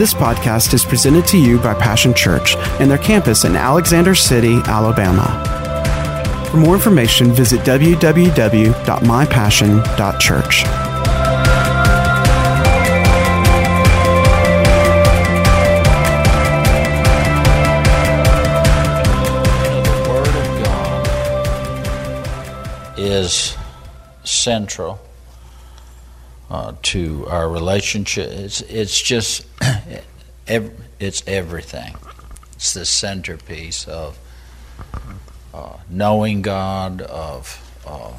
This podcast is presented to you by Passion Church and their campus in Alexander City, Alabama. For more information, visit www.mypassion.church. The Word of God is central uh, to our relationship. It's, it's just, it's everything. It's the centerpiece of uh, knowing God, of uh,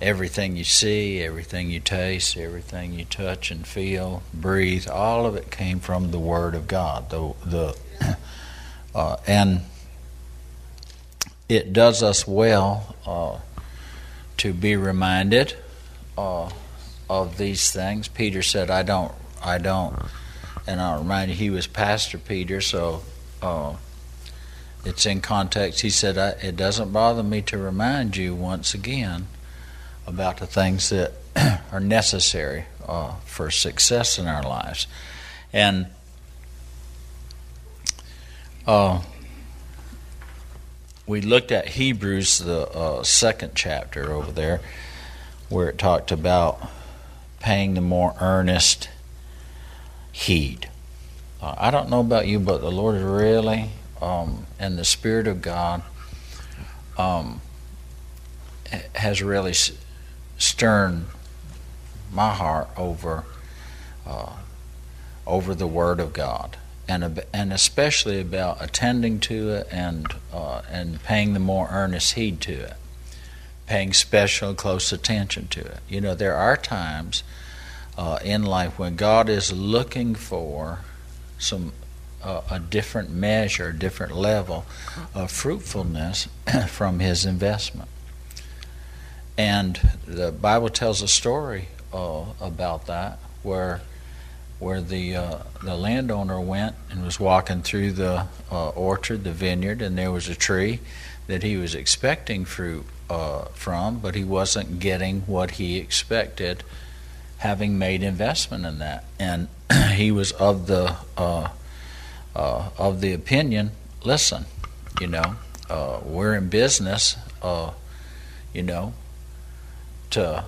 everything you see, everything you taste, everything you touch and feel, breathe. All of it came from the Word of God. The the uh, and it does us well uh, to be reminded uh, of these things. Peter said, "I don't, I don't," and I'll remind you, he was Pastor Peter, so uh, it's in context. He said, "It doesn't bother me to remind you once again about the things that are necessary uh, for success in our lives," and. Uh, we looked at Hebrews, the uh, second chapter over there, where it talked about paying the more earnest heed. Uh, I don't know about you, but the Lord is really, um, and the Spirit of God um, has really stirred my heart over uh, over the Word of God and and especially about attending to it and uh, and paying the more earnest heed to it, paying special close attention to it. You know, there are times uh, in life when God is looking for some uh, a different measure, a different level of fruitfulness from His investment. And the Bible tells a story uh, about that where where the uh, the landowner went and was walking through the uh, orchard, the vineyard, and there was a tree that he was expecting fruit uh, from, but he wasn't getting what he expected, having made investment in that, and he was of the uh, uh, of the opinion. Listen, you know, uh, we're in business, you know, to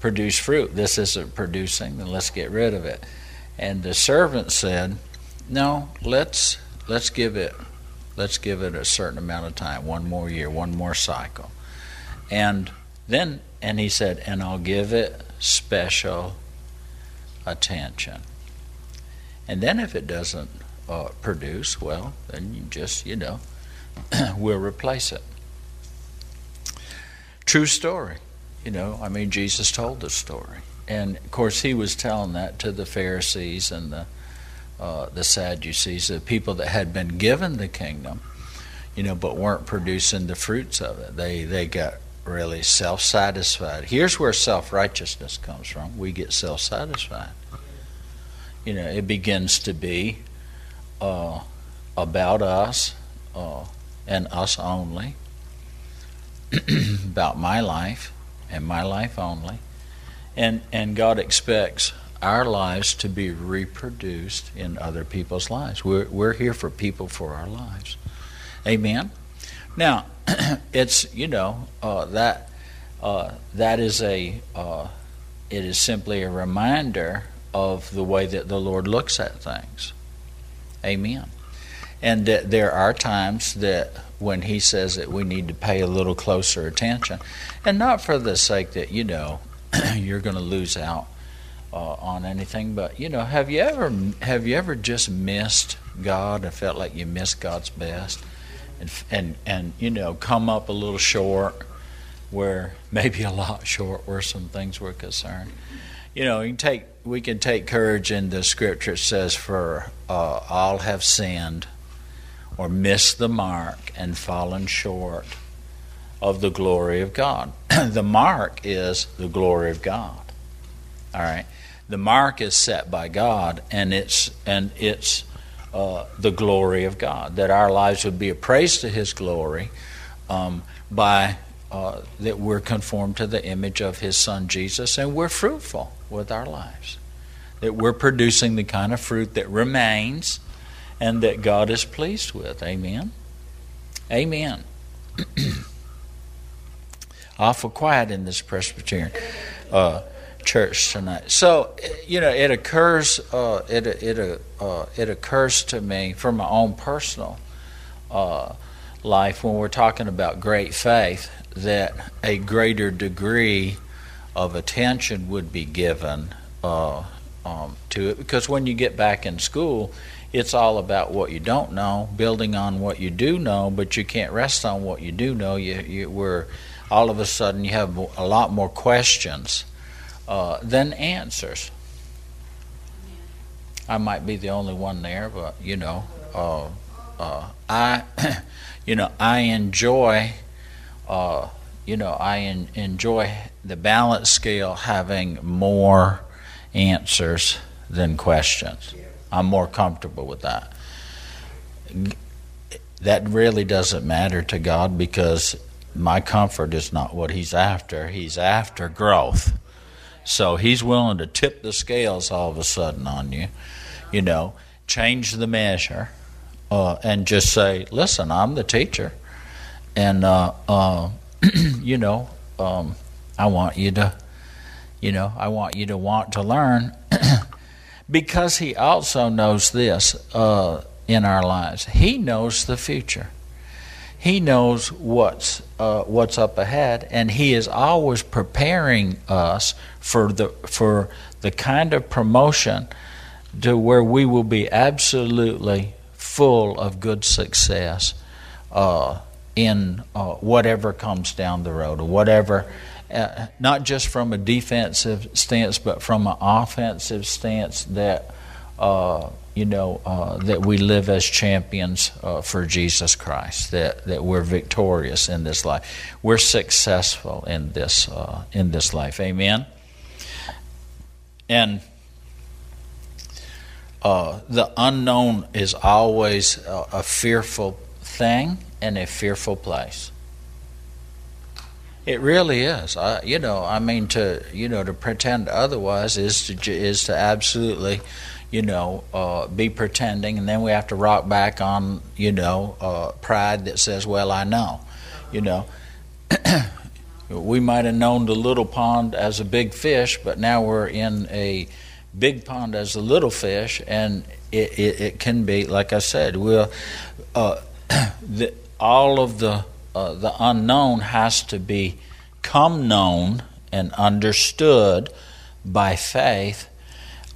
produce fruit. This isn't producing, then let's get rid of it. And the servant said, "No, let's let's give it let's give it a certain amount of time, one more year, one more cycle." And then and he said, "And I'll give it special attention." And then if it doesn't uh, produce, well, then you just, you know, we'll replace it. True story. You know, I mean, Jesus told the story and of course he was telling that to the Pharisees and the uh, the Sadducees, the people that had been given the kingdom, you know, but weren't producing the fruits of it. They they got really self satisfied. Here's where self righteousness comes from. We get self satisfied. You know, it begins to be uh, about us uh, and us only, about my life and my life only and, and God expects our lives to be reproduced in other people's lives. We're, we're here for people for our lives. Amen? Now, it's, you know, uh, that, uh, that is a, uh, it is simply a reminder of the way that the Lord looks at things. Amen. And that there are times that when He says that we need to pay a little closer attention, and not for the sake that, you know, you're going to lose out uh, on anything. But you know, have you ever have you ever just missed God and felt like you missed God's best, and and and you know, come up a little short, where maybe a lot short where some things were concerned. You know, you take we can take courage in the scripture. It says, "For uh, all have sinned." Or missed the mark and fallen short of the glory of God. the mark is the glory of God. All right. The mark is set by God, and it's and it's uh, the glory of God. That our lives would be a praise to His glory um, by uh, that we're conformed to the image of His Son Jesus, and we're fruitful with our lives. that we're producing the kind of fruit that remains and that God is pleased with. Amen. Amen. Awful quiet in this Presbyterian uh, church tonight. So, you know, it occurs. Uh, it it uh, it occurs to me from my own personal uh, life when we're talking about great faith that a greater degree of attention would be given uh, um, to it because when you get back in school, it's all about what you don't know, building on what you do know, but you can't rest on what you do know. You, you were all of a sudden you have a lot more questions uh, than answers. I might be the only one there, but you know, uh, uh, I, you know, I enjoy, uh, you know, I en- enjoy the balance scale having more answers than questions. I'm more comfortable with that. That really doesn't matter to God because my comfort is not what He's after. He's after growth. So He's willing to tip the scales all of a sudden on you, you know, change the measure, uh, and just say, listen, I'm the teacher. And, uh, uh, you know, um, I want you to you know, I want you to want to learn because He also knows this uh, in our lives. He knows the future. He knows what's uh, what's up ahead, and He is always preparing us for the for the kind of promotion to where we will be absolutely full of good success uh, in uh, whatever comes down the road or whatever uh, not just from a defensive stance, but from an offensive stance that uh, you know uh, that we live as champions uh, for Jesus Christ. That that we're victorious in this life. We're successful in this uh, in this life. Amen. And uh, the unknown is always a, a fearful thing and a fearful place. It really is. I, you know, I mean, to you know, to pretend otherwise is to is to absolutely, you know, uh, be pretending, and then we have to rock back on you know uh, pride that says, "Well, I know," you know. we might have known the little pond as a big fish, but now we're in a big pond as a little fish, and it, it, it can be, like I said, we'll, uh, the, all of the uh, the unknown has to become known and understood by faith,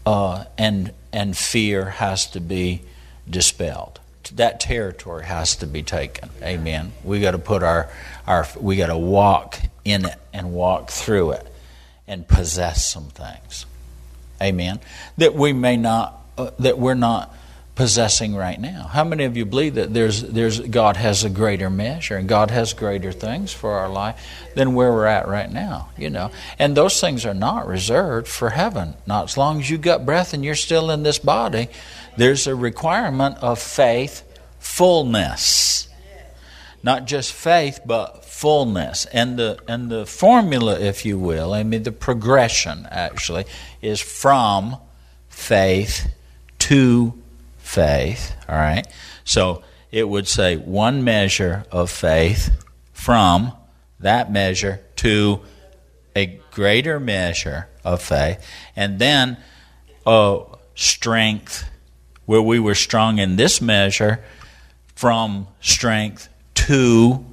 uh, and and fear has to be dispelled. That territory has to be taken. Amen. We got to put our our we got to walk in it and walk through it and possess some things. Amen. That we may not uh, that we're not possessing right now. How many of you believe that there's, there's, God has a greater measure and God has greater things for our life than where we're at right now? You know, and those things are not reserved for heaven. Not as long as you got breath and you're still in this body. There's a requirement of faith fullness, not just faith, but fullness. And the and the formula, if you will, I mean the progression actually is from faith to faith. All right? So it would say one measure of faith from that measure to a greater measure of faith. And then oh, strength, where we were strong in this measure, from strength to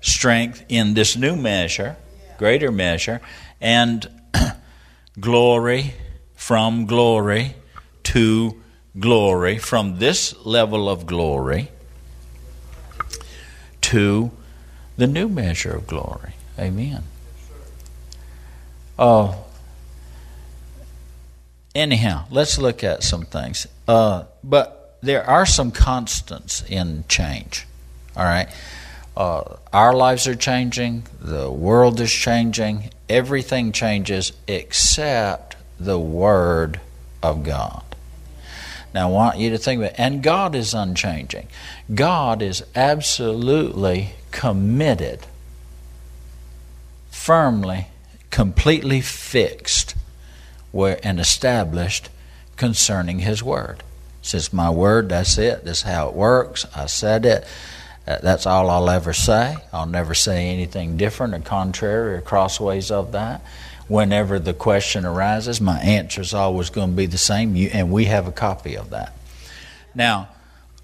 strength in this new measure, greater measure, and glory from glory to glory, from this level of glory to the new measure of glory. Amen. Uh, anyhow, let's look at some things. Uh, but there are some constants in change. All right. Uh, our lives are changing, the world is changing, everything changes except the Word of God. Now, I want you to think about it. And God is unchanging. God is absolutely committed, firmly, completely fixed where, and established concerning His Word. Says my word, that's it. That's how it works. I said it. Uh, that's all I'll ever say. I'll never say anything different or contrary or crossways of that. Whenever the question arises, my answer is always going to be the same, you, and we have a copy of that. Now,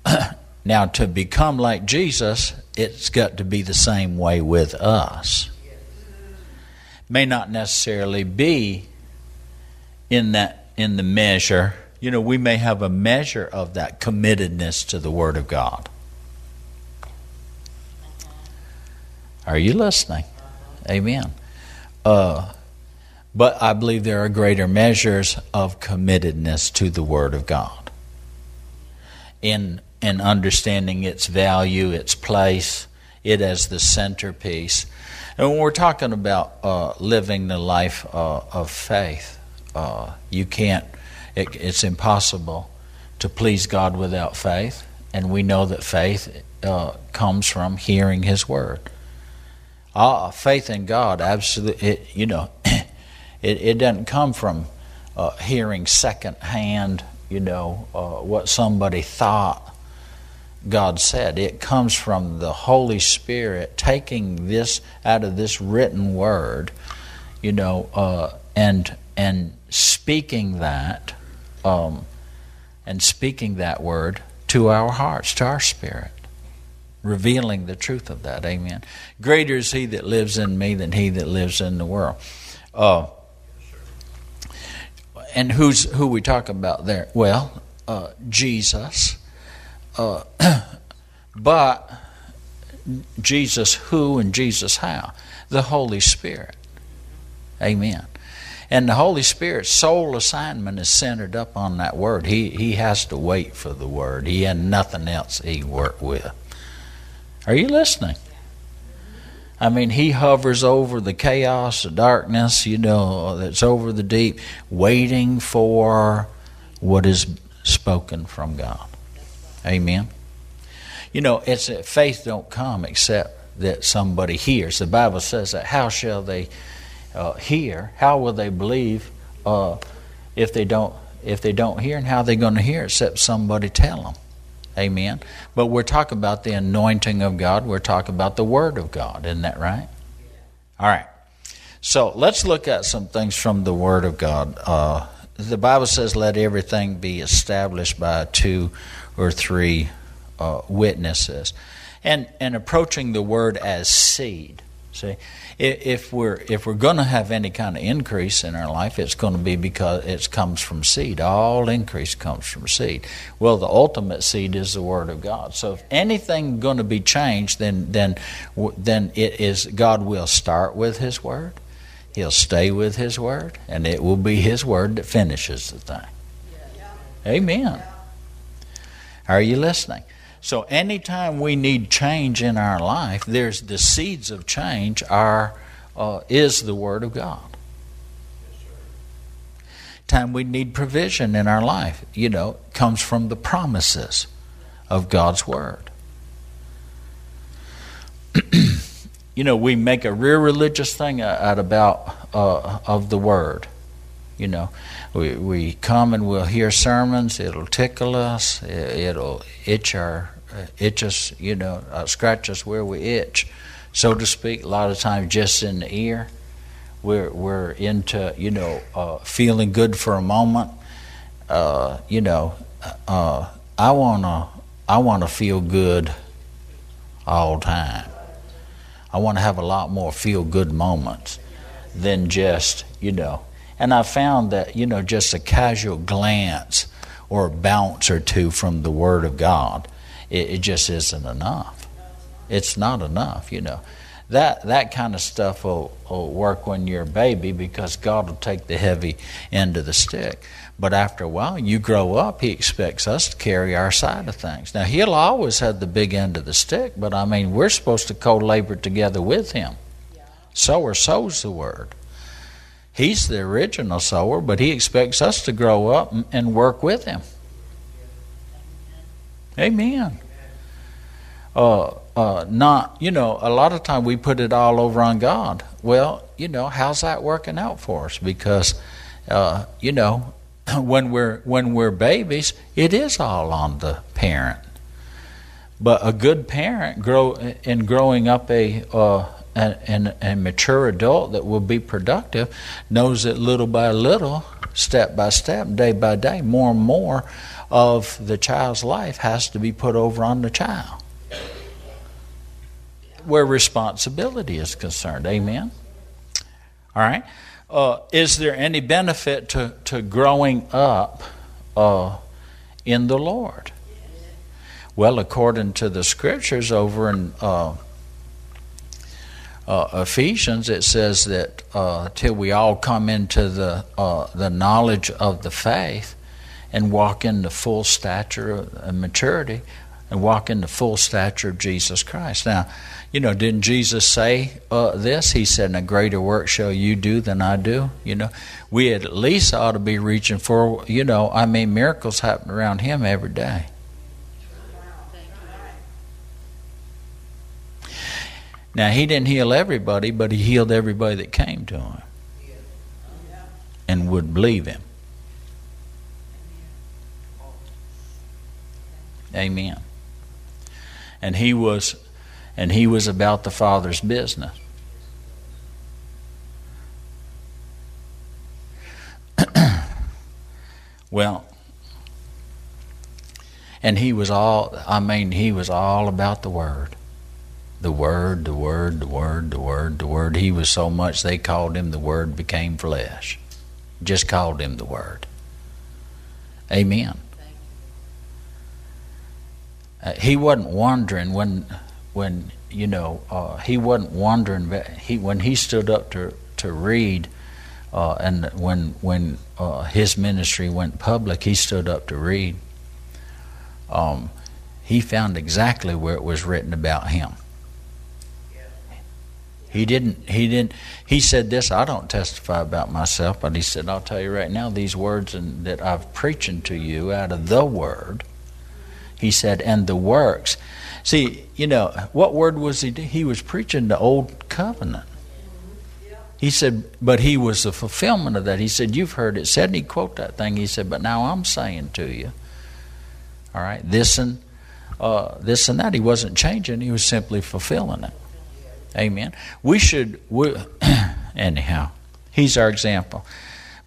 now to become like Jesus, it's got to be the same way with us. May not necessarily be in that in the measure. You know, we may have a measure of that committedness to the Word of God. Are you listening? Amen. Uh, but I believe there are greater measures of committedness to the Word of God. In in understanding its value, its place, it as the centerpiece. And when we're talking about uh, living the life uh, of faith, uh, you can't, it, it's impossible to please God without faith. And we know that faith uh, comes from hearing His Word. Ah, faith in God, absolutely, you know, it, it doesn't come from uh, hearing secondhand, you know, uh, what somebody thought God said. It comes from the Holy Spirit taking this out of this written word, you know, uh, and and speaking that, um, and speaking that word to our hearts, to our spirit revealing the truth of that. Amen. Greater is He that lives in me than He that lives in the world. Uh, and who's who we talk about there? Well, uh, Jesus. Uh, but Jesus who and Jesus how? The Holy Spirit. Amen. And the Holy Spirit's sole assignment is centered up on that word. He he has to wait for the word. He had nothing else he worked with. Are you listening? I mean, he hovers over the chaos, the darkness, you know, that's over the deep, waiting for what is spoken from God. Amen. You know, it's that faith don't come except that somebody hears. The Bible says that. How shall they uh, hear? How will they believe uh, if they don't if they don't hear? And how are they going to hear except somebody tell them? Amen. But we're talking about the anointing of God. We're talking about the Word of God. Isn't that right? All right. So let's look at some things from the Word of God. Uh, the Bible says, let everything be established by two or three uh, witnesses. And, and approaching the Word as seed. See, if we're if we're going to have any kind of increase in our life, it's going to be because it comes from seed. All increase comes from seed. Well, the ultimate seed is the Word of God. So, if anything going to be changed, then then then it is God will start with His Word. He'll stay with His Word, and it will be His Word that finishes the thing. Amen. Are you listening? So anytime we need change in our life, there's the seeds of change are uh, is the Word of God. Time we need provision in our life, you know, comes from the promises of God's Word. you know, we make a real religious thing out about uh, of the Word. You know, we we come and we'll hear sermons. It'll tickle us. It'll itch our itch us, you know, uh, scratch us where we itch, so to speak. A lot of times, just in the ear, we're we're into, you know, uh, feeling good for a moment. Uh, you know, uh, I wanna I wanna feel good all time. I want to have a lot more feel good moments than just, you know. And I found that, you know, just a casual glance or a bounce or two from the Word of God it, it just isn't enough. It's not enough, you know. That that kind of stuff will, will work when you're a baby because God will take the heavy end of the stick. But after a while, you grow up, He expects us to carry our side of things. Now, He'll always have the big end of the stick, but I mean, we're supposed to co labor together with Him. Sower sows the word. He's the original sower, but He expects us to grow up and work with Him. Amen. Uh, uh, not, you know, a lot of time we put it all over on God. Well, you know, how's that working out for us? Because uh, you know, when we're when we're babies, it is all on the parent. But a good parent grow in growing up a uh, an, a mature adult that will be productive knows that little by little, step by step, day by day, more and more of the child's life has to be put over on the child. Where responsibility is concerned. Amen? All right? Uh, is there any benefit to, to growing up uh, in the Lord? Well, according to the scriptures over in uh, uh, Ephesians, it says that uh, till we all come into the uh, the knowledge of the faith and walk in the full stature of maturity, and walk in the full stature of Jesus Christ. Now, you know, didn't Jesus say uh, this? He said, "A greater work shall you do than I do." You know, we at least ought to be reaching for. You know, I mean, miracles happen around Him every day. Now, he didn't heal everybody, but he healed everybody that came to him and would believe him. Amen. And he was and he was about the Father's business. well, and he was all I mean, he was all about the word the Word, the Word, the Word, the Word, the Word. He was so much they called him the Word became flesh. Just called him the Word. Amen. Uh, he wasn't wondering when, when you know, uh, he wasn't wondering. He when he stood up to to read, uh, and when when uh, his ministry went public, he stood up to read. Um, he found exactly where it was written about him. He didn't. He didn't. He said this. I don't testify about myself, but he said, "I'll tell you right now. These words and, that I've preaching to you out of the Word." He said, "And the works." See, you know what word was he? He was preaching the old covenant. He said, but he was the fulfillment of that. He said, You've heard it said, and he quote that thing. He said, But now I'm saying to you, all right, this and uh, this and that. He wasn't changing, he was simply fulfilling it. Amen. We should, we, anyhow, he's our example.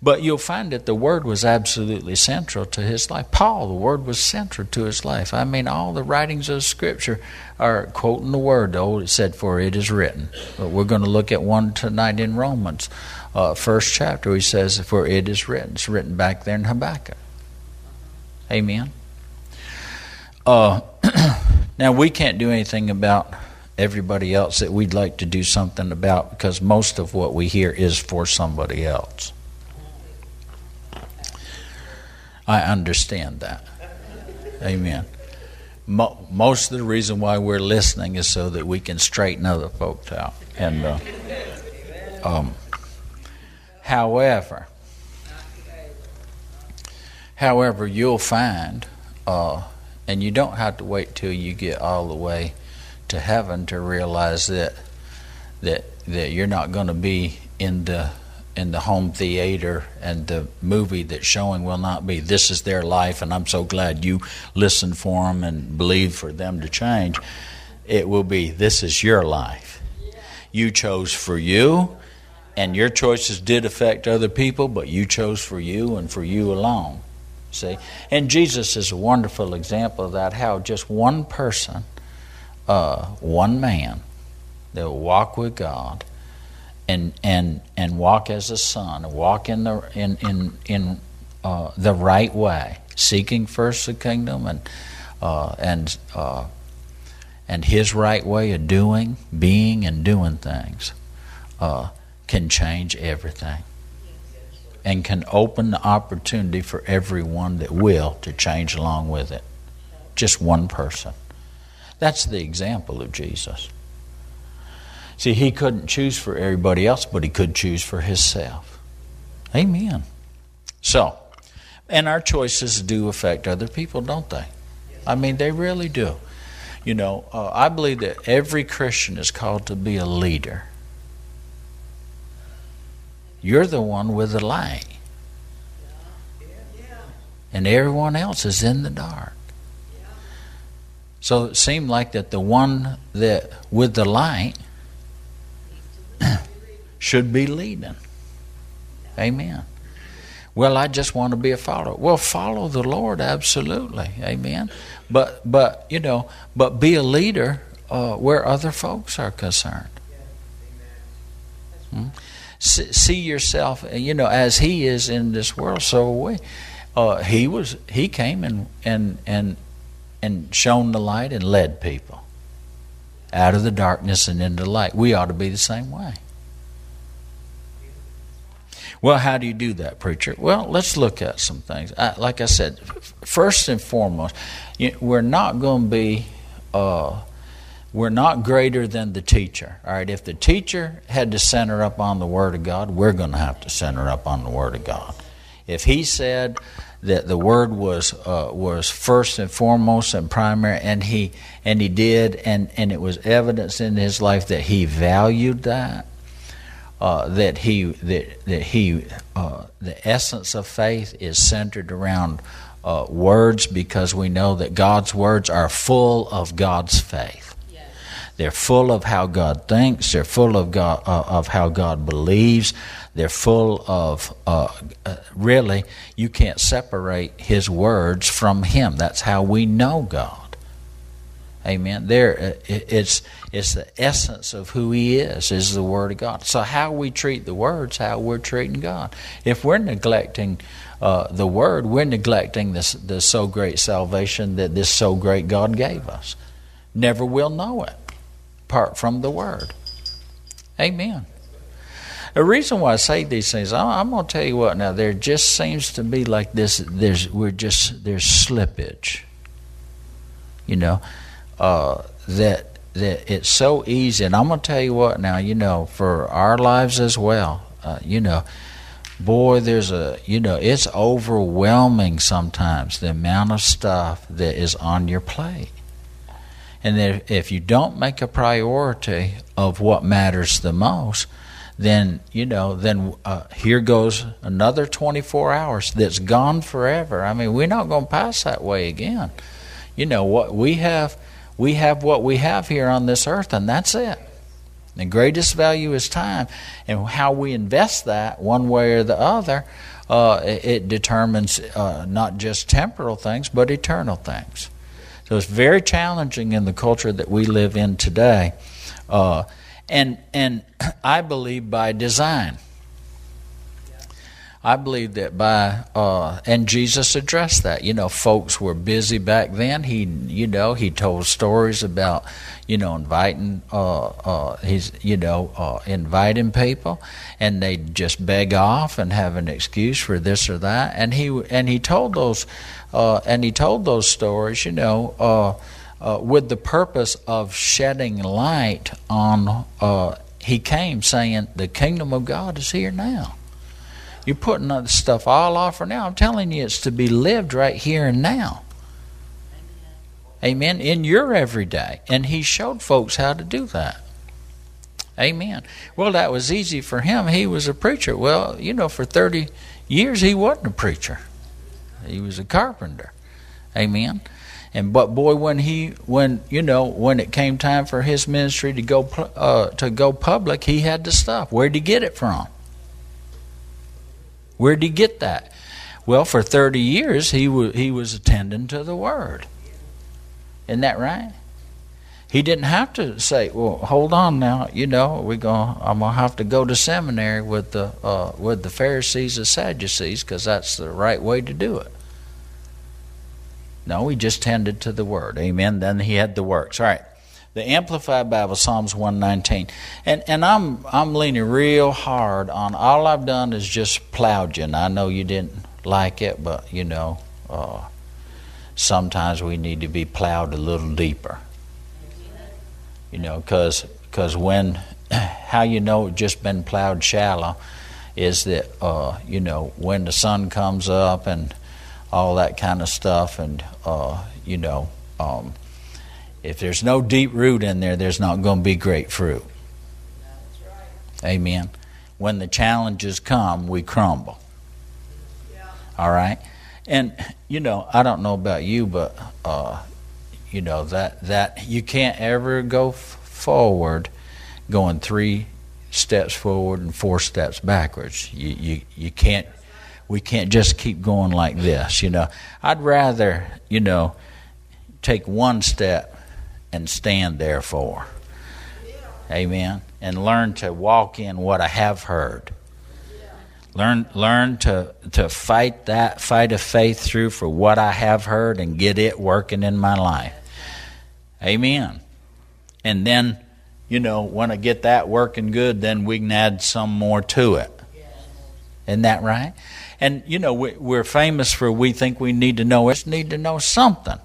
But you'll find that the Word was absolutely central to his life. Paul, the Word was central to his life. I mean, all the writings of Scripture are quoting the Word. The old it said, "For it is written." But we're going to look at one tonight in Romans, uh, first chapter. He says, "For it is written." It's written back there in Habakkuk. Amen. Uh, now we can't do anything about everybody else that we'd like to do something about because most of what we hear is for somebody else. I understand that. Amen. Mo- most of the reason why we're listening is so that we can straighten other folks out. And uh, um, however, however, you'll find, uh, and you don't have to wait till you get all the way to heaven to realize that that that you're not going to be in the in the home theater and the movie that's showing will not be this is their life and I'm so glad you listened for them and believe for them to change. It will be this is your life. You chose for you and your choices did affect other people but you chose for you and for you alone. See? And Jesus is a wonderful example of that how just one person uh, one man that will walk with God and and and walk as a son, walk in the in in in uh, the right way, seeking first the kingdom and uh, and uh, and His right way of doing, being, and doing things uh, can change everything, and can open the opportunity for everyone that will to change along with it. Just one person. That's the example of Jesus. See, he couldn't choose for everybody else, but he could choose for himself. Amen. So, and our choices do affect other people, don't they? I mean, they really do. You know, uh, I believe that every Christian is called to be a leader. You're the one with the light. and everyone else is in the dark. So it seemed like that the one that with the light should be leading. Amen. Well, I just want to be a follower. Well, follow the Lord, absolutely. Amen. But but you know, but be a leader uh, where other folks are concerned. Hmm? See, yourself, you know, as He is in this world. So we, uh, He was. He came and and and and shone the light and led people out of the darkness and into light. We ought to be the same way. Well, how do you do that, preacher? Well, let's look at some things. I, like I said, first and foremost, you, we're not going to be, uh, we're not greater than the teacher. All right, if the teacher had to center up on the Word of God, we're going to have to center up on the Word of God. If he said that the Word was uh, was first and foremost and primary, and he and he did, and and it was evidence in his life that he valued that uh, that he that, that he uh, the essence of faith is centered around uh, words because we know that God's words are full of God's faith. They're full of how God thinks. They're full of God uh, of how God believes. They're full of uh, really you can't separate His words from Him. That's how we know God. Amen. There, uh, it's it's the essence of who He is. Is the Word of God. So how we treat the words, how we're treating God. If we're neglecting uh, the Word, we're neglecting this the so great salvation that this so great God gave us. Never will know it apart from the Word. Amen. The reason why I say these things, I'm, I'm going to tell you what. Now there just seems to be like this. There's we're just there's slippage. You know uh, that that it's so easy. And I'm going to tell you what now. You know, for our lives as well. Uh, you know, boy, there's a you know it's overwhelming sometimes the amount of stuff that is on your plate. And if, if you don't make a priority of what matters the most, then you know then uh, here goes another 24 hours that's gone forever i mean we're not going to pass that way again you know what we have we have what we have here on this earth, and that's it. The greatest value is time, and how we invest that one way or the other, uh, it, determines uh, not just temporal things but eternal things. So it's very challenging in the culture that we live in today, uh, and and I believe by design. I believe that by uh, and Jesus addressed that. You know, folks were busy back then. He, you know, he told stories about, you know, inviting, uh, uh, he's, you know, uh, inviting people, and they just beg off and have an excuse for this or that. And he and he told those, uh, and he told those stories, you know, uh, uh, with the purpose of shedding light on. Uh, he came saying, "The kingdom of God is here now." You're putting other stuff all off for now. I'm telling you, it's to be lived right here and now. Amen. In your everyday. And he showed folks how to do that. Amen. Well, that was easy for him. He was a preacher. Well, you know, for 30 years he wasn't a preacher. He was a carpenter. Amen. And but boy, when he when you know when it came time for his ministry to go uh, to go public, he had to stop. Where'd he get it from? Where'd he get that? Well, for 30 years, he, w- he was attending to the Word. Isn't that right? He didn't have to say, "Well, hold on now. You know, we going I'm gonna have to go to seminary with the uh, with the Pharisees and Sadducees because that's the right way to do it." No, he just tended to the Word. Amen. Then he had the works. All right the Amplified Bible, Psalms 119. And and I'm I'm leaning real hard on all I've done is just plowed you. And I know you didn't like it, but you know, uh, sometimes we need to be plowed a little deeper. You know, because cause when how you know it's just been plowed shallow is that uh, you know when the sun comes up and all that kind of stuff, and uh, you know. Um, if there's no deep root in there, there's not going to be great fruit. Amen. When the challenges come, we crumble. Yeah. All right? And you know, I don't know about you, but uh, you know that that you can't ever go f- forward going three steps forward and four steps backwards. You you you can't. We can't just keep going like this. You know, I'd rather you know take one step and stand therefore. Amen. And learn to walk in what I have heard. Learn learn to to fight that fight of faith through for what I have heard and get it working in my life. Amen. And then, you know, when I get that working good, then we can add some more to it. Isn't that right? And you know, we, are famous for we think we need to know. We just need to know something.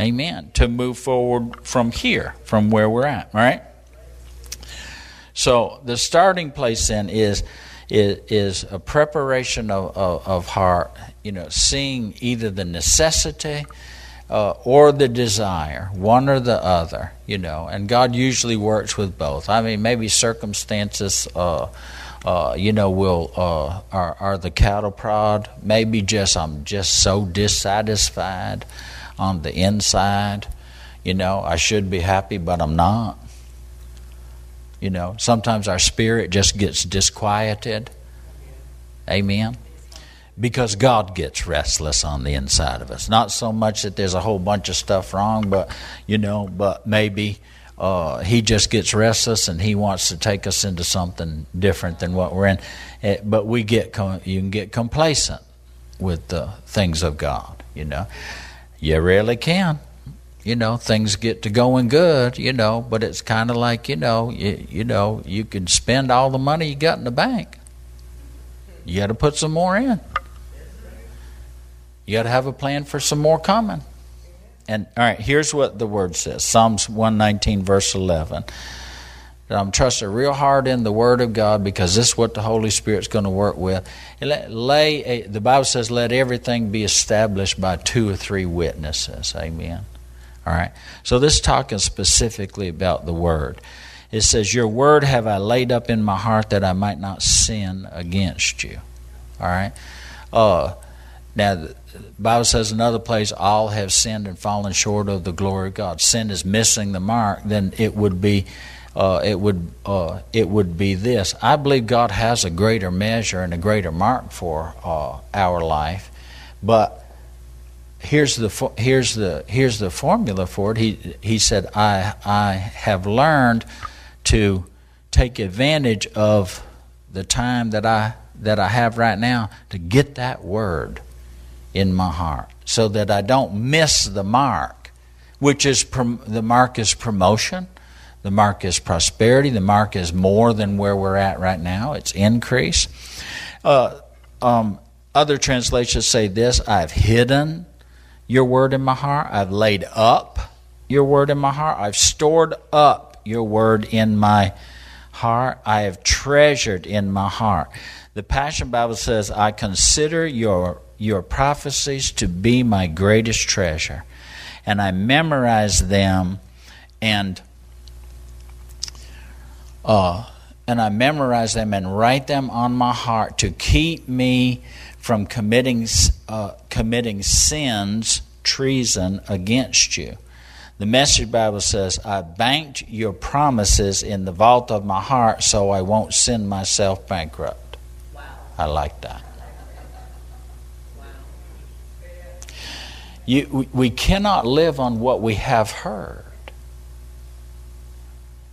Amen. To move forward from here, from where we're at, right? So the starting place then is is, is a preparation of, of, of, heart, you know, seeing either the necessity uh, or the desire, one or the other, you know, and God usually works with both. I mean, maybe circumstances, uh, uh, you know, will uh, are, are the cattle prod. Maybe just I'm just so dissatisfied on the inside. You know, I should be happy, but I'm not. You know, sometimes our spirit just gets disquieted. Amen. Because God gets restless on the inside of us. Not so much that there's a whole bunch of stuff wrong, but, you know, but maybe uh, He just gets restless and He wants to take us into something different than what we're in. It, eh, but we get, you can get complacent with the things of God, you know. You really can. You know, things get to going good, you know, but it's kind of like, you know, you, you know, you can spend all the money you got in the bank. You got to put some more in. You got to have a plan for some more coming. And all right, here's what the word says Psalms 119, verse 11 that I'm trusting real hard in the Word of God because this is what the Holy Spirit's going to work with. Let, Lay a, the Bible says, "Let everything be established by two or three witnesses." Amen. All right. So this is talking specifically about the Word. It says, "Your Word have I laid up in my heart that I might not sin against you." All right. Uh, now, the Bible says another place, all have sinned and fallen short of the glory of God. Sin is missing the mark. Then it would be uh, it would uh, it would be this. I believe God has a greater measure and a greater mark for uh, our life, but here's the here's the here's the formula for it. He he said, "I I have learned to take advantage of the time that I that I have right now to get that word in my heart, so that I don't miss the mark, which is prom- the mark is promotion." The mark is prosperity. The mark is more than where we're at right now. It's increase. Uh, um, other translations say this I've hidden your word in my heart. I've laid up your word in my heart. I've stored up your word in my heart. I have treasured in my heart. The Passion Bible says, I consider your, your prophecies to be my greatest treasure. And I memorize them and uh, and I memorize them and write them on my heart to keep me from committing uh, committing sins, treason against you. The Message Bible says, "I banked your promises in the vault of my heart, so I won't send myself bankrupt." Wow. I like that. Wow. You, we cannot live on what we have heard.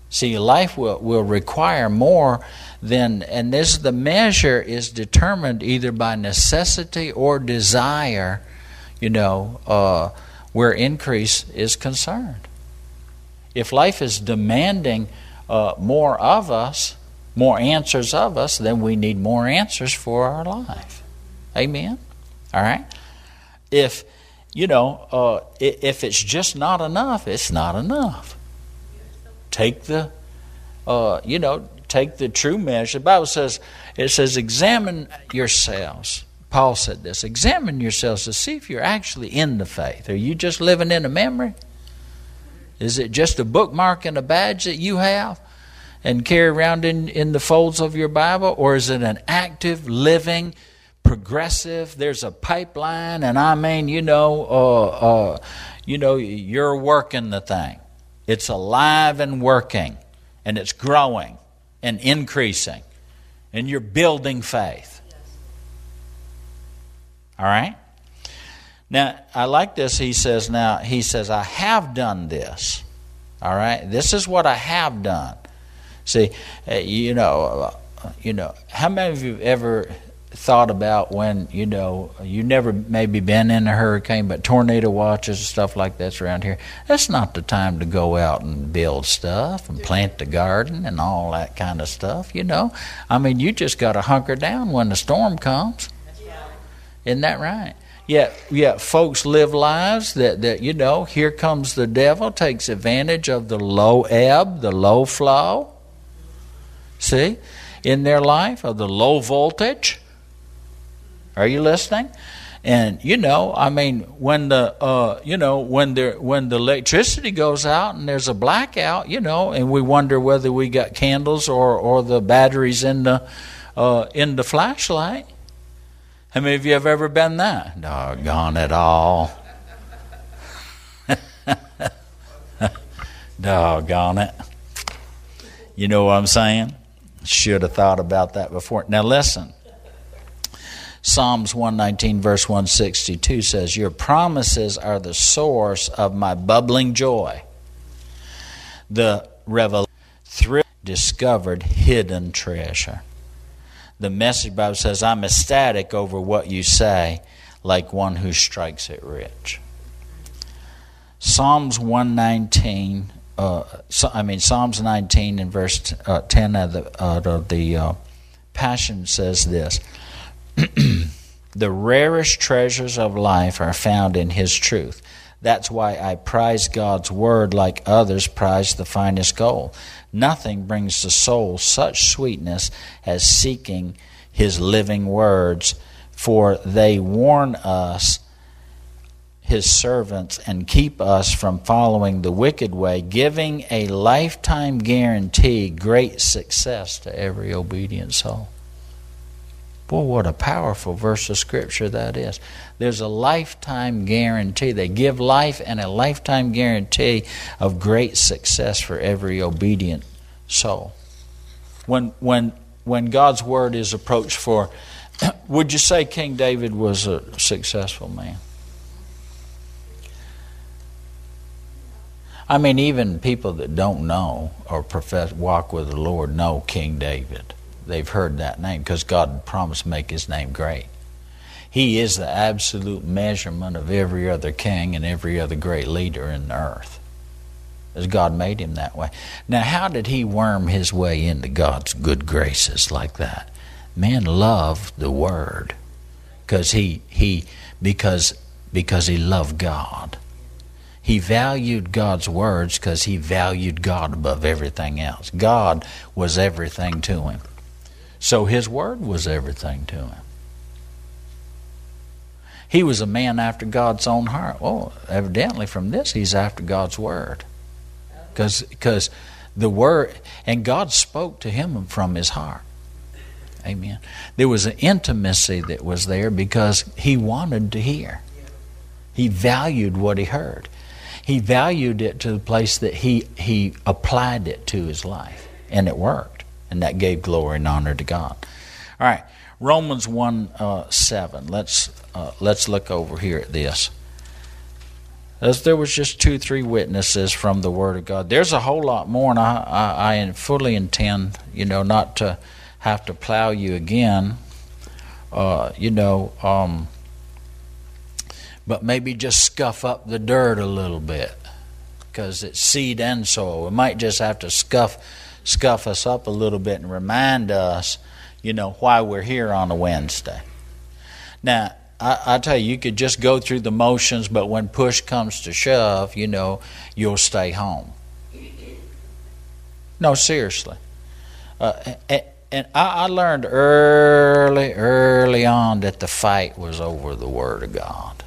See, life will, will require more than, and this the measure is determined either by necessity or desire, you know, uh, where increase is concerned. If life is demanding uh, more of us, more answers of us, then we need more answers for our life. Amen? All right? If, you know, uh, if it's just not enough, it's not enough take the, uh, you know, take the true measure. The Bible says, it says, examine yourselves. Paul said this examine yourselves to see if you're actually in the faith. Are you just living in a memory? Is it just a bookmark and a badge that you have and carry around in, in the folds of your Bible? Or is it an active, living, progressive. There's a pipeline, and I mean, you know, uh, uh, you know, you're working the thing. It's alive and working, and it's growing and increasing, and you're building faith. All right. Now, I like this. He says, now, he says, I have done this. All right. This is what I have done. See, uh, you know, uh, you know, how many of you ever thought about when you know you never maybe been in a hurricane, but tornado watches and stuff like that's around here. That's not the time to go out and build stuff and plant the garden and all that kind of stuff. You know, I mean, you just got to hunker down when the storm comes. Isn't that right? Yet, yet folks live lives that, that, you know, here comes the devil, takes advantage of the low ebb, the low flow, see, in their life, of the low voltage. Are you listening? And you know, I mean, when the uh, you know when the when the electricity goes out and there's a blackout, you know, and we wonder whether we got candles or or the batteries in the uh, in the flashlight. How many of you have ever been that? Doggone it all. Doggone it. You know what I'm saying? Should have thought about that before. Now listen. Psalms 119, verse 162 says, Your promises are the source of my bubbling joy. The revelation, discovered hidden treasure. The message Bible says, I'm ecstatic over what you say, like one who strikes it rich. Psalms 119, uh, I mean, Psalms 19 and verse uh, 10 of the, of the uh, Passion says this The rarest treasures of life are found in His truth. That's why I prize God's Word like others prize the finest gold. Nothing brings the soul such sweetness as seeking his living words, for they warn us, his servants, and keep us from following the wicked way, giving a lifetime guarantee great success to every obedient soul. Boy, what a powerful verse of Scripture that is. There's a lifetime guarantee. They give life and a lifetime guarantee of great success for every obedient soul. When, when, when God's Word is approached for, would you say King David was a successful man? I mean, even people that don't know or profess walk with the Lord know King David they've heard that name because God promised to make his name great. He is the absolute measurement of every other king and every other great leader in the earth. As God made him that way. Now, how did he worm his way into God's good graces like that? Man loved the word because he he because because he loved God. He valued God's words because he valued God above everything else. God was everything to him. So his word was everything to him. He was a man after God's own heart. Well, evidently from this, he's after God's word. Because the word, and God spoke to him from his heart. Amen. There was an intimacy that was there because he wanted to hear. He valued what he heard. He valued it to the place that he, he applied it to his life, and it worked and that gave glory and honor to God. All right, Romans 1 uh, 7. Let's, uh, let's look over here at this. As there was just two, three witnesses from the Word of God. There's a whole lot more, and I, I, I fully intend, you know, not to have to plow you again. Uh, you know, um, but maybe just scuff up the dirt a little bit because it's seed and soil. We might just have to scuff scuff us up a little bit and remind us, you know, why we're here on a Wednesday. Now, I, I, tell you, you could just go through the motions, but when push comes to shove, you know, you'll stay home. No, seriously. Uh, and, and I, I learned early, early on that the fight was over the Word of God.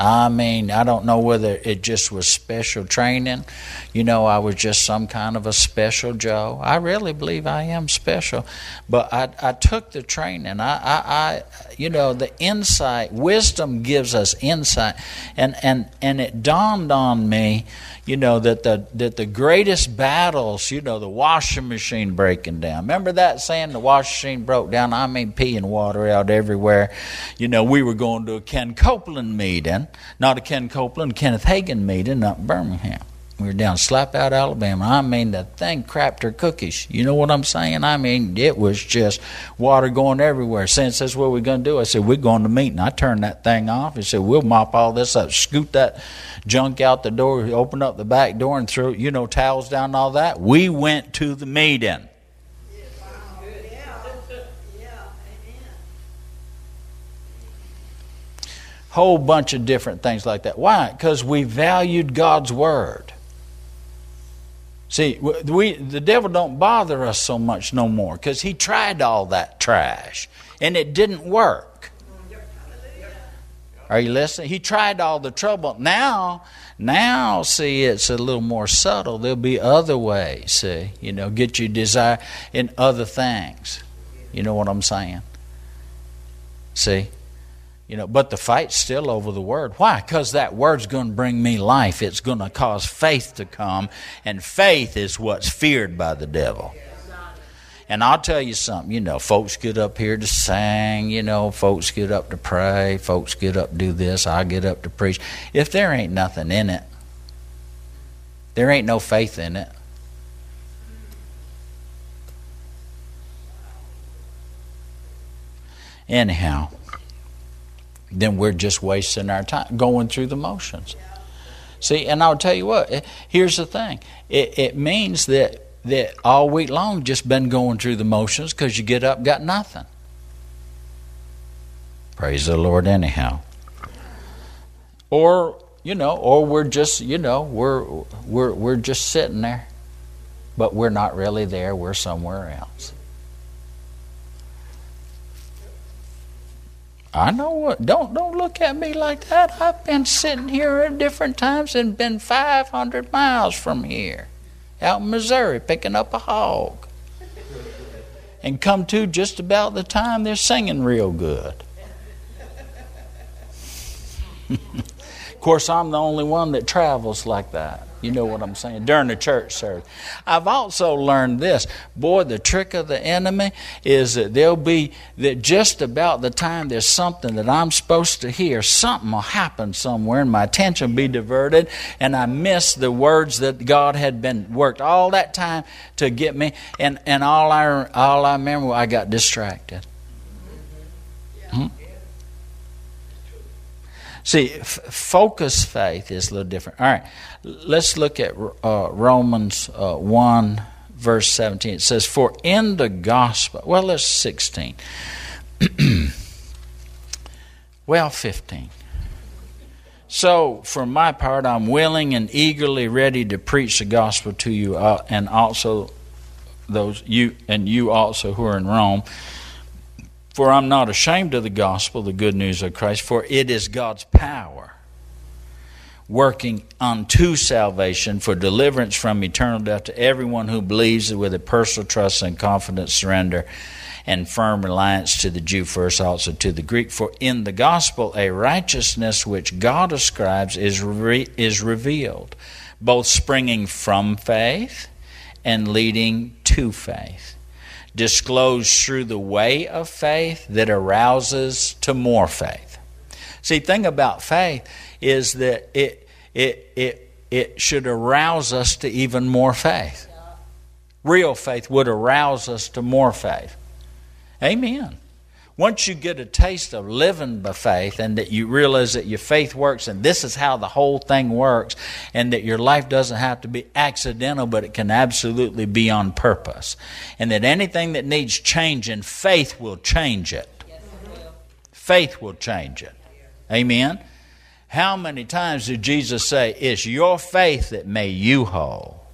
I mean, I don't know whether it just was special training. You know, I was just some kind of a special Joe. I really believe I am special. But I, I took the training. I, I, I, you know, the insight, wisdom gives us insight. And, and, and it dawned on me, you know, that the, that the greatest battles, you know, the washing machine breaking down. Remember that saying, the washing machine broke down? I mean, pee and water out everywhere. You know, we were going to a Ken Copeland meeting not a Ken Copeland, Kenneth Hagin meeting up in Birmingham. We were down Slapout Alabama. I mean, the thing crapped her cookies. You know what I'm saying? I mean, it was just water going everywhere. Since that's what we're going to do, I said, We're going to meet. And I turned that thing off. He said, We'll mop all this up, scoot that junk out the door, open up the back door, and throw, you know, towels down and all that. We went to the meeting. Whole bunch of different things like that. Why? Because we valued God's word. See, we the devil don't bother us so much no more because he tried all that trash and it didn't work. Are you listening? He tried all the trouble. Now, now, see, it's a little more subtle. There'll be other ways. See, you know, get your desire in other things. You know what I'm saying? See. You know, but the fight's still over the word. Why? Because that word's going to bring me life. It's going to cause faith to come, and faith is what's feared by the devil. And I'll tell you something, you know, folks get up here to sing, you know, folks get up to pray, folks get up to do this, I get up to preach. If there ain't nothing in it, there ain't no faith in it. Anyhow, then we're just wasting our time going through the motions. See, and I'll tell you what, eh, here's the thing it, it means that, that all week long just been going through the motions because you get up, got nothing. Praise the Lord, anyhow. Or, you know, or we're just, you know, we're, we're, we're just sitting there, but we're not really there, we're somewhere else. I know what. Don't don't look at me like that. I've been sitting here at different times and been 500 miles from here, out in Missouri, picking up a hog, and come to just about the time they're singing real good. of course, I'm the only one that travels like that. You know what I'm saying? During the church service. I've also learned this. Boy, the trick of the enemy is that there'll be that just about the time there's something that I'm supposed to hear, something will happen somewhere and my attention be diverted and I miss the words that God had been worked all that time to get me and, and all I all I remember I got distracted. Hmm? See, f- focus faith is a little different. All right, let's look at uh, Romans uh, 1, verse 17. It says, For in the gospel, well, let's 16. well, 15. So, for my part, I'm willing and eagerly ready to preach the gospel to you, uh, and also those you and you also who are in Rome for I'm not ashamed of the gospel, the good news of Christ, for it is God's power working unto salvation for deliverance from eternal death to everyone who believes with a personal trust and confident surrender and firm reliance to the Jew first, also to the Greek. For in the gospel, a righteousness which God ascribes is, re- is revealed, both springing from faith and leading to faith disclosed through the way of faith that arouses to more faith. See, thing about faith is that it it it it should arouse us to even more faith. Real faith would arouse us to more faith. Amen once you get a taste of living by faith and that you realize that your faith works and this is how the whole thing works and that your life doesn't have to be accidental but it can absolutely be on purpose. And that anything that needs changing faith will change it. Faith will change it. Amen? How many times did jesus say it's your faith that made you whole?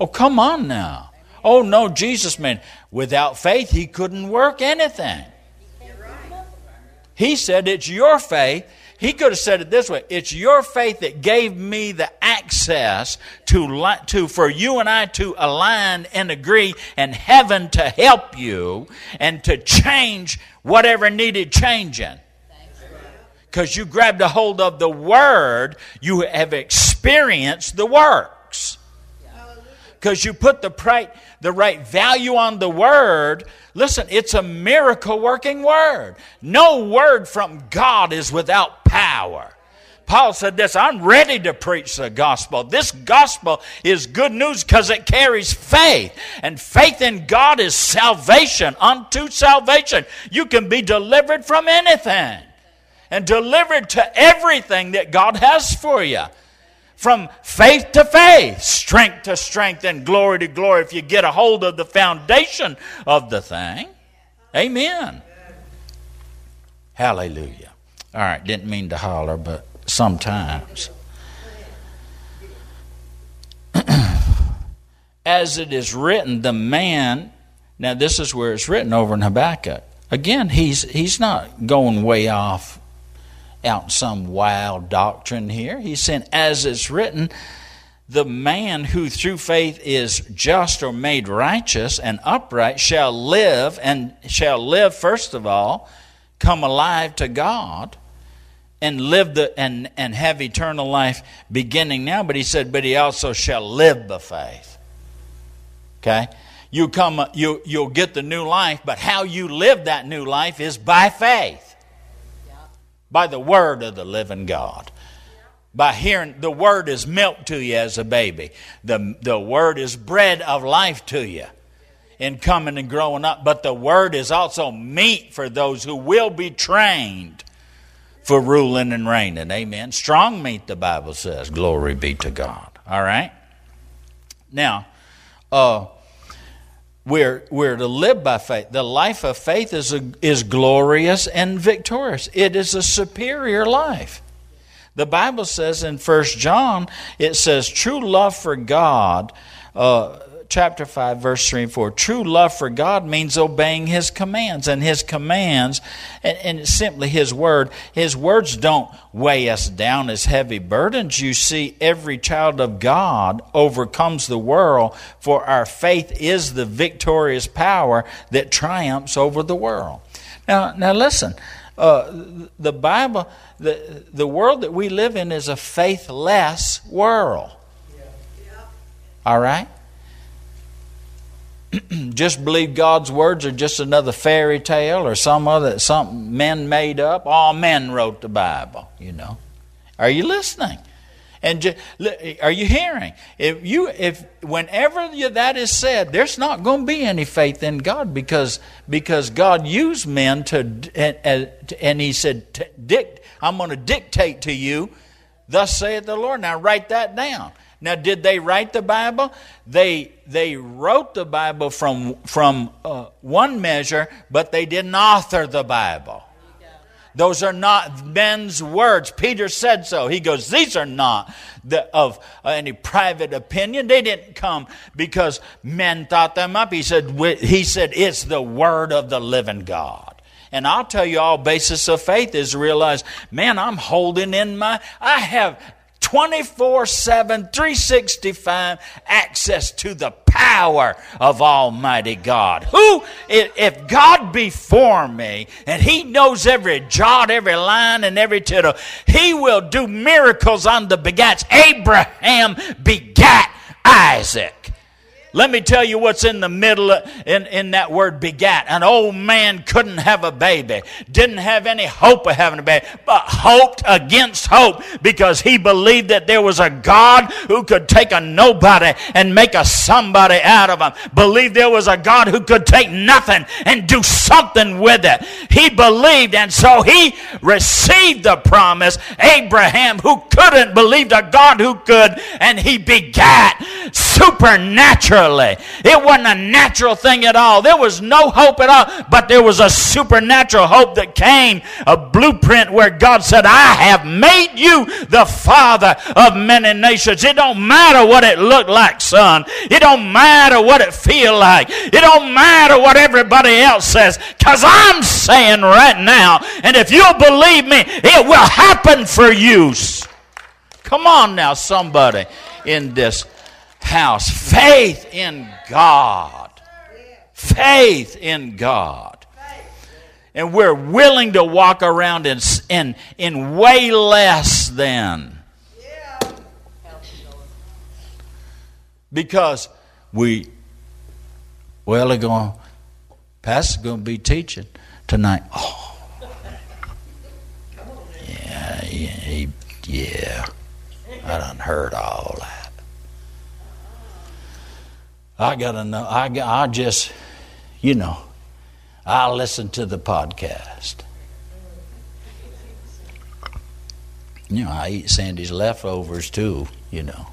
Oh come on now Oh, no, Jesus meant without faith he couldn't work anything. He said it's your faith he could have said it this way It's your faith that gave me the access to, to for you and I to align and agree, and heaven to help you and to change whatever needed changing. Because you grabbed a hold of the word, you have experienced the works. Because you put the right, the right value on the word, Listen, it's a miracle working word. No word from God is without power. Paul said this I'm ready to preach the gospel. This gospel is good news because it carries faith. And faith in God is salvation unto salvation. You can be delivered from anything and delivered to everything that God has for you from faith to faith, strength to strength, and glory to glory if you get a hold of the foundation of the thing. Amen. Hallelujah. All right, didn't mean to holler, but sometimes. As it is written, the man, now this is where it's written over in Habakkuk. Again, he's, he's not going way off out some wild doctrine here. He's saying, as it's written, the man who through faith is just or made righteous and upright shall live and shall live first of all come alive to god and live the and and have eternal life beginning now. But he said but he also shall live by faith. Okay? You come you you'll get the new life but how you live that new life is by faith by the word of the living God. By hearing, the word is milk to you as a baby. The, the word is bread of life to you in coming and growing up. But the word is also meat for those who will be trained for ruling and reigning. Amen. Strong meat, the Bible says. Glory be to God. All right? Now, uh, we're, we're to live by faith. The life of faith is, a, is glorious and victorious, it is a superior life. The Bible says in First John, it says, true love for God uh, chapter 5, verse 3 and 4. True love for God means obeying His commands, and His commands, and, and simply His word, His words don't weigh us down as heavy burdens. You see, every child of God overcomes the world, for our faith is the victorious power that triumphs over the world. Now, now listen. Uh, the Bible, the, the world that we live in is a faithless world. All right? just believe God's words are just another fairy tale or some other something men made up. All men wrote the Bible, you know. Are you listening? And just, are you hearing? If you, if whenever that is said, there's not going to be any faith in God because because God used men to, and, and He said, "Dict, I'm going to dictate to you, thus saith the Lord." Now write that down. Now, did they write the Bible? They, they wrote the Bible from, from uh, one measure, but they didn't author the Bible. Those are not men's words. Peter said so. He goes, These are not the, of uh, any private opinion. They didn't come because men thought them up. He said, he said, It's the word of the living God. And I'll tell you, all basis of faith is realize, man, I'm holding in my, I have 24 7, 365 access to the power of Almighty God. Who, if God be for me, and He knows every jot, every line, and every tittle, He will do miracles on the begats. Abraham begat Isaac. Let me tell you what's in the middle in, in that word begat. An old man couldn't have a baby, didn't have any hope of having a baby, but hoped against hope because he believed that there was a God who could take a nobody and make a somebody out of him. Believed there was a God who could take nothing and do something with it. He believed, and so he received the promise. Abraham, who couldn't, believed a God who could, and he begat super It wasn't a natural thing at all. There was no hope at all, but there was a supernatural hope that came, a blueprint where God said, I have made you the father of many nations. It don't matter what it looked like, son. It don't matter what it feel like. It don't matter what everybody else says, because I'm saying right now, and if you'll believe me, it will happen for you. Come on now, somebody in this house. Faith in God. Faith in God. And we're willing to walk around in, in, in way less than. Because we, well, they're going, Pastor's going to be teaching tonight. Oh. Yeah, yeah, yeah. I done heard all that. I gotta know. I, I just, you know, I listen to the podcast. You know, I eat Sandy's leftovers too, you know,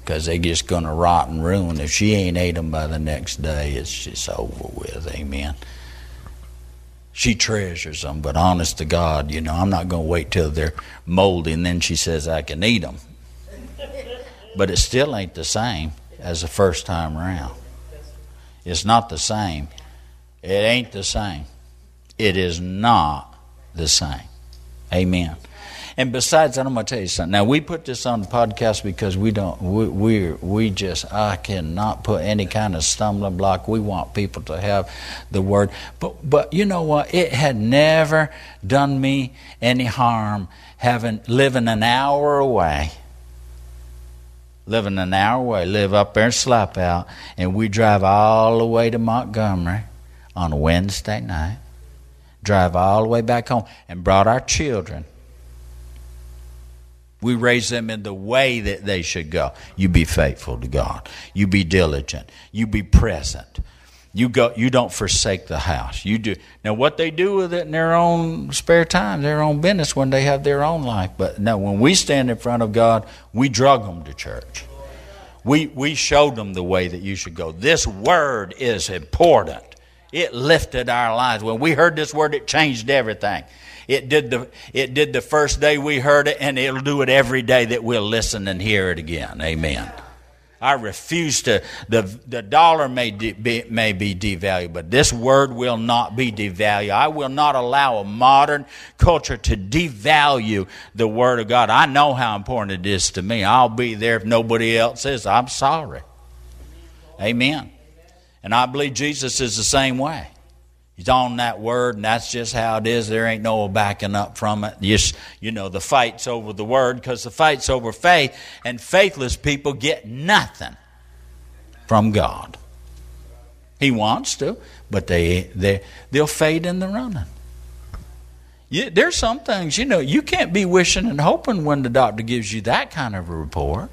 because they're just going to rot and ruin. If she ain't ate them by the next day, it's just over with. Amen she treasures them. But honest to God, you know, I'm not going to wait till they're moldy and then she says I can eat them. But it still ain't the same as the first time around. It's not the same. It ain't the same. It is not the same. Amen. And besides I'm going to tell you something. Now we put this on the podcast because we don't. We we we just I cannot put any kind of stumbling block. We want people to have the word. But but you know what? It had never done me any harm having living an hour away. Living an hour away, live up there in Slapout, and we drive all the way to Montgomery on a Wednesday night. Drive all the way back home and brought our children we raise them in the way that they should go. You be faithful to God. You be diligent. You be present. You go. You don't forsake the house. You do. Now, what they do with it in their own spare time, their own business, when they have their own life. But no, when we stand in front of God, we drug them to church. We we showed them the way that you should go. This word is important. It lifted our lives. When we heard this word, it changed everything. It did the it did the first day we heard it, and it'll do it every day that we'll listen and hear it again. Amen. I refuse to. The the dollar may de, be, may be devalued, but this word will not be devalued. I will not allow a modern culture to devalue the word of God. I know how important it is to me. I'll be there if nobody else is. I'm sorry. Amen. And I believe Jesus is the same way. He's on that word, and that's just how it is. There ain't no backing up from it. Just, you know, the fight's over the word because the fight's over faith, and faithless people get nothing from God. He wants to, but they, they, they'll fade in the running. You, there's some things, you know, you can't be wishing and hoping when the doctor gives you that kind of a report.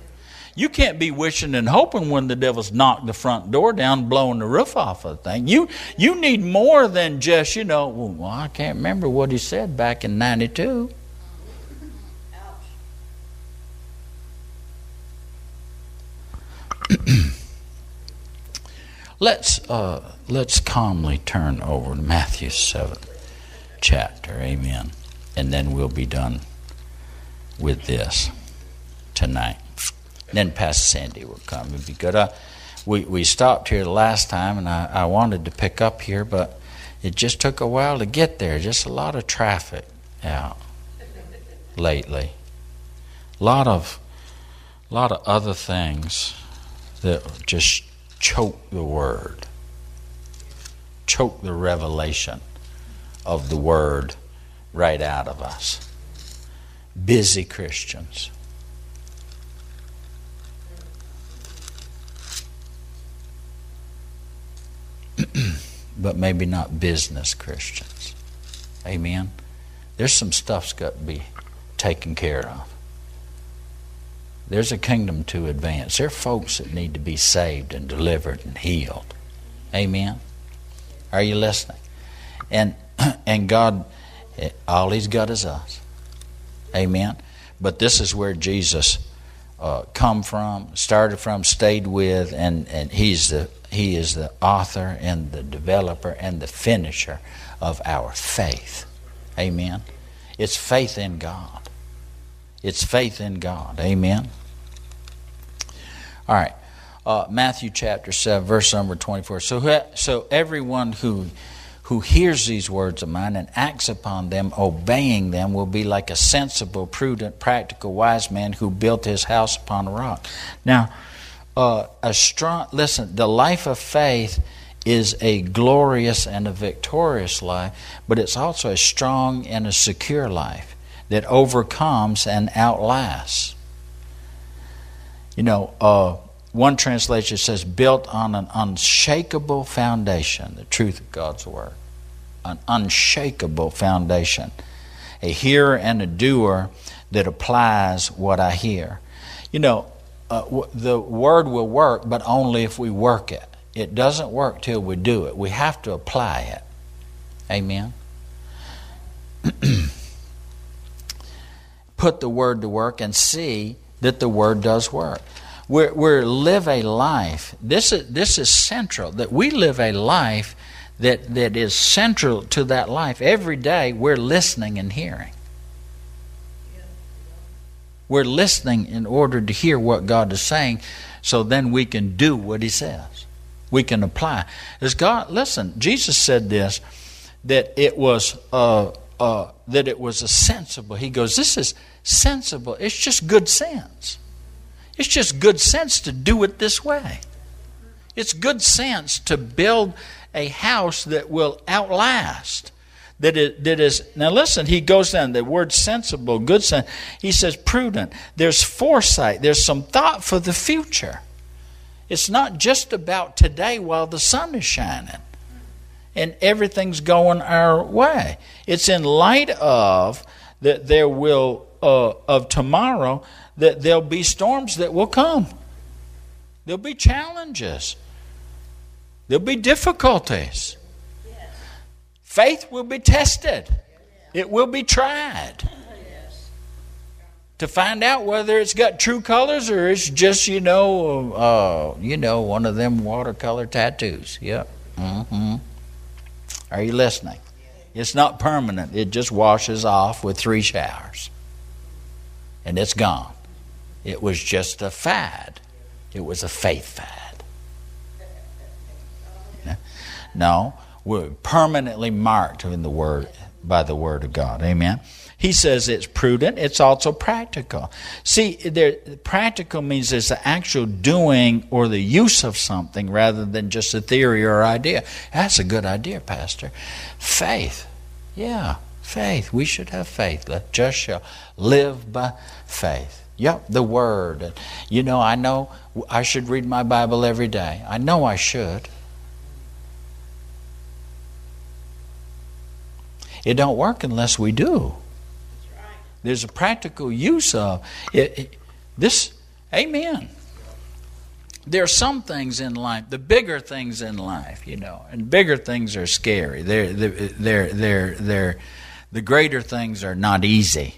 You can't be wishing and hoping when the devil's knocked the front door down, blowing the roof off of the thing. You you need more than just, you know, well, I can't remember what he said back in 92. let's uh, let's calmly turn over to Matthew seven chapter, Amen, and then we'll be done with this tonight. Then Pastor Sandy will come. It'd be good. Uh, we, we stopped here the last time, and I, I wanted to pick up here, but it just took a while to get there. Just a lot of traffic out lately. A lot of, lot of other things that just choke the word, choke the revelation of the word right out of us. Busy Christians but maybe not business Christians. Amen. There's some stuff's got to be taken care of. There's a kingdom to advance. There are folks that need to be saved and delivered and healed. Amen. Are you listening? And and God, all He's got is us. Amen. But this is where Jesus uh, come from, started from, stayed with, and, and he's the, he is the author and the developer and the finisher of our faith. Amen. It's faith in God. It's faith in God. Amen. All right. Uh, Matthew chapter 7, verse number 24. So, so everyone who who hears these words of mine and acts upon them, obeying them, will be like a sensible, prudent, practical, wise man who built his house upon a rock. Now, uh, a strong listen. The life of faith is a glorious and a victorious life, but it's also a strong and a secure life that overcomes and outlasts. You know, uh, one translation says, built on an unshakable foundation, the truth of God's Word. An unshakable foundation. A hearer and a doer that applies what I hear. You know, uh, w- the Word will work, but only if we work it. It doesn't work till we do it. We have to apply it. Amen. Put the Word to work and see that the Word does work we we live a life. This is this is central that we live a life that that is central to that life. Every day we're listening and hearing. We're listening in order to hear what God is saying, so then we can do what He says. We can apply. As God, listen, Jesus said this that it was uh, uh, that it was a sensible. He goes, this is sensible. It's just good sense. It's just good sense to do it this way. It's good sense to build a house that will outlast. That, it, that is now listen he goes down the word sensible good sense he says prudent there's foresight there's some thought for the future it's not just about today while the sun is shining and everything's going our way it's in light of that there will uh, of tomorrow that there'll be storms that will come. There'll be challenges. There'll be difficulties. Faith will be tested. It will be tried. To find out whether it's got true colors or it's just, you know, uh, you know, one of them watercolor tattoos. Yep. Mm-hmm. Are you listening? It's not permanent. It just washes off with three showers. And it's gone. It was just a fad. It was a faith fad. No, we're permanently marked in the word by the word of God. Amen. He says it's prudent, it's also practical. See, there, practical means it's the actual doing or the use of something rather than just a theory or idea. That's a good idea, Pastor. Faith. Yeah, faith. We should have faith. Let just shall live by faith. Yep, the Word. You know, I know I should read my Bible every day. I know I should. It don't work unless we do. There's a practical use of it, it, this. Amen. There are some things in life, the bigger things in life, you know, and bigger things are scary. They're, they're, they're, they're, they're, the greater things are not easy.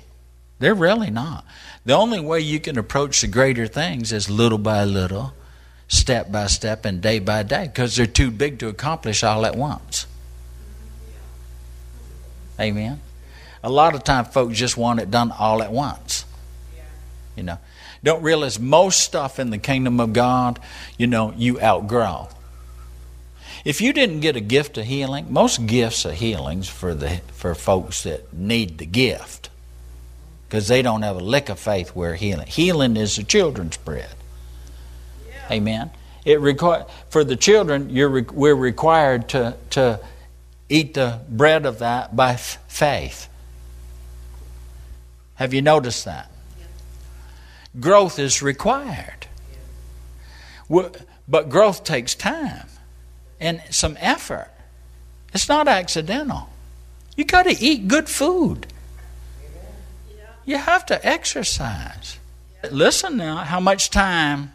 They're really not. The only way you can approach the greater things is little by little, step by step, and day by day, because they're too big to accomplish all at once. Amen. A lot of times, folks just want it done all at once. You know, don't realize most stuff in the kingdom of God, you know, you outgrow. If you didn't get a gift of healing, most gifts are healings for the for folks that need the gift because they don't have a lick of faith where healing. Healing is the children's bread. Yeah. Amen. It require for the children. You're we're required to to eat the bread of that by f- faith. Have you noticed that? Yeah. Growth is required, yeah. but growth takes time and some effort. It's not accidental. You got to eat good food. You have to exercise. Listen now, how much time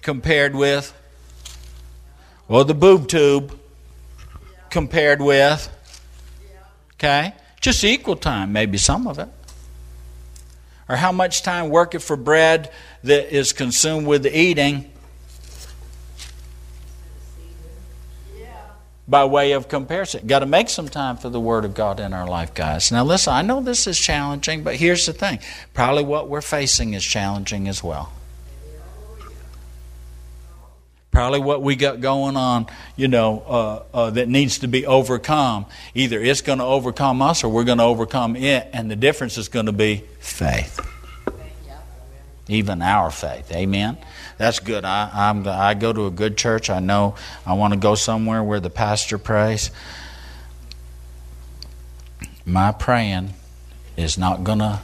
compared with, well, the boob tube compared with, okay? Just equal time, maybe some of it. Or how much time worketh for bread that is consumed with the eating by way of comparison. Got to make some time for the Word of God in our life, guys. Now, listen, I know this is challenging, but here's the thing probably what we're facing is challenging as well. Probably what we got going on, you know, uh, uh, that needs to be overcome. Either it's going to overcome us or we're going to overcome it, and the difference is going to be faith. Even our faith. Amen that's good. I, I'm, I go to a good church. I know I want to go somewhere where the pastor prays. My praying is not going to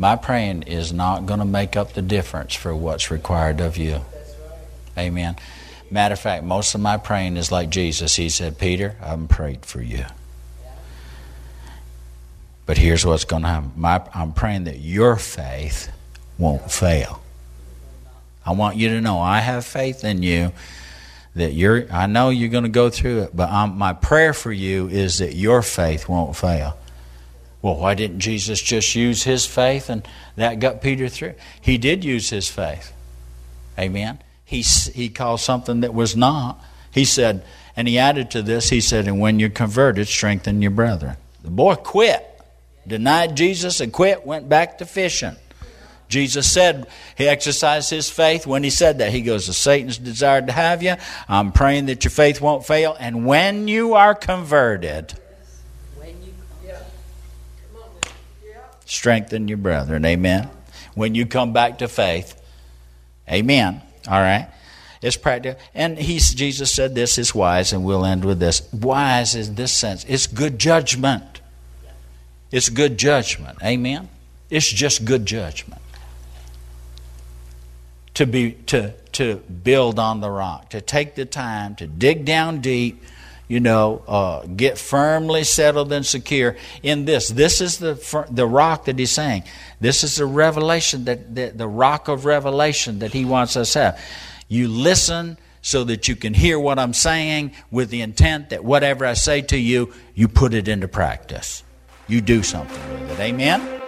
my praying is not going to make up the difference for what's required of you. Amen. Matter of fact, most of my praying is like Jesus. He said, Peter, I'm prayed for you. But here's what's going to happen. My, I'm praying that your faith won't fail. I want you to know I have faith in you that you're I know you're going to go through it, but I'm, my prayer for you is that your faith won't fail. Well, why didn't Jesus just use his faith and that got Peter through? He did use his faith. Amen. He he called something that was not. He said, and he added to this, he said, and when you're converted, strengthen your brethren. The boy quit, denied Jesus and quit, went back to fishing. Jesus said he exercised his faith when he said that. He goes, Satan's desired to have you. I'm praying that your faith won't fail. And when you are converted, strengthen your brethren. Amen. When you come back to faith, amen. All right. It's practical. And he's, Jesus said this is wise, and we'll end with this. Wise in this sense. It's good judgment. It's good judgment. Amen. It's just good judgment to be to to build on the rock, to take the time to dig down deep, you know, uh, get firmly settled and secure in this. This is the the rock that he's saying. This is the revelation that, that the rock of revelation that he wants us to have. You listen so that you can hear what I'm saying with the intent that whatever I say to you, you put it into practice. You do something with it. Amen.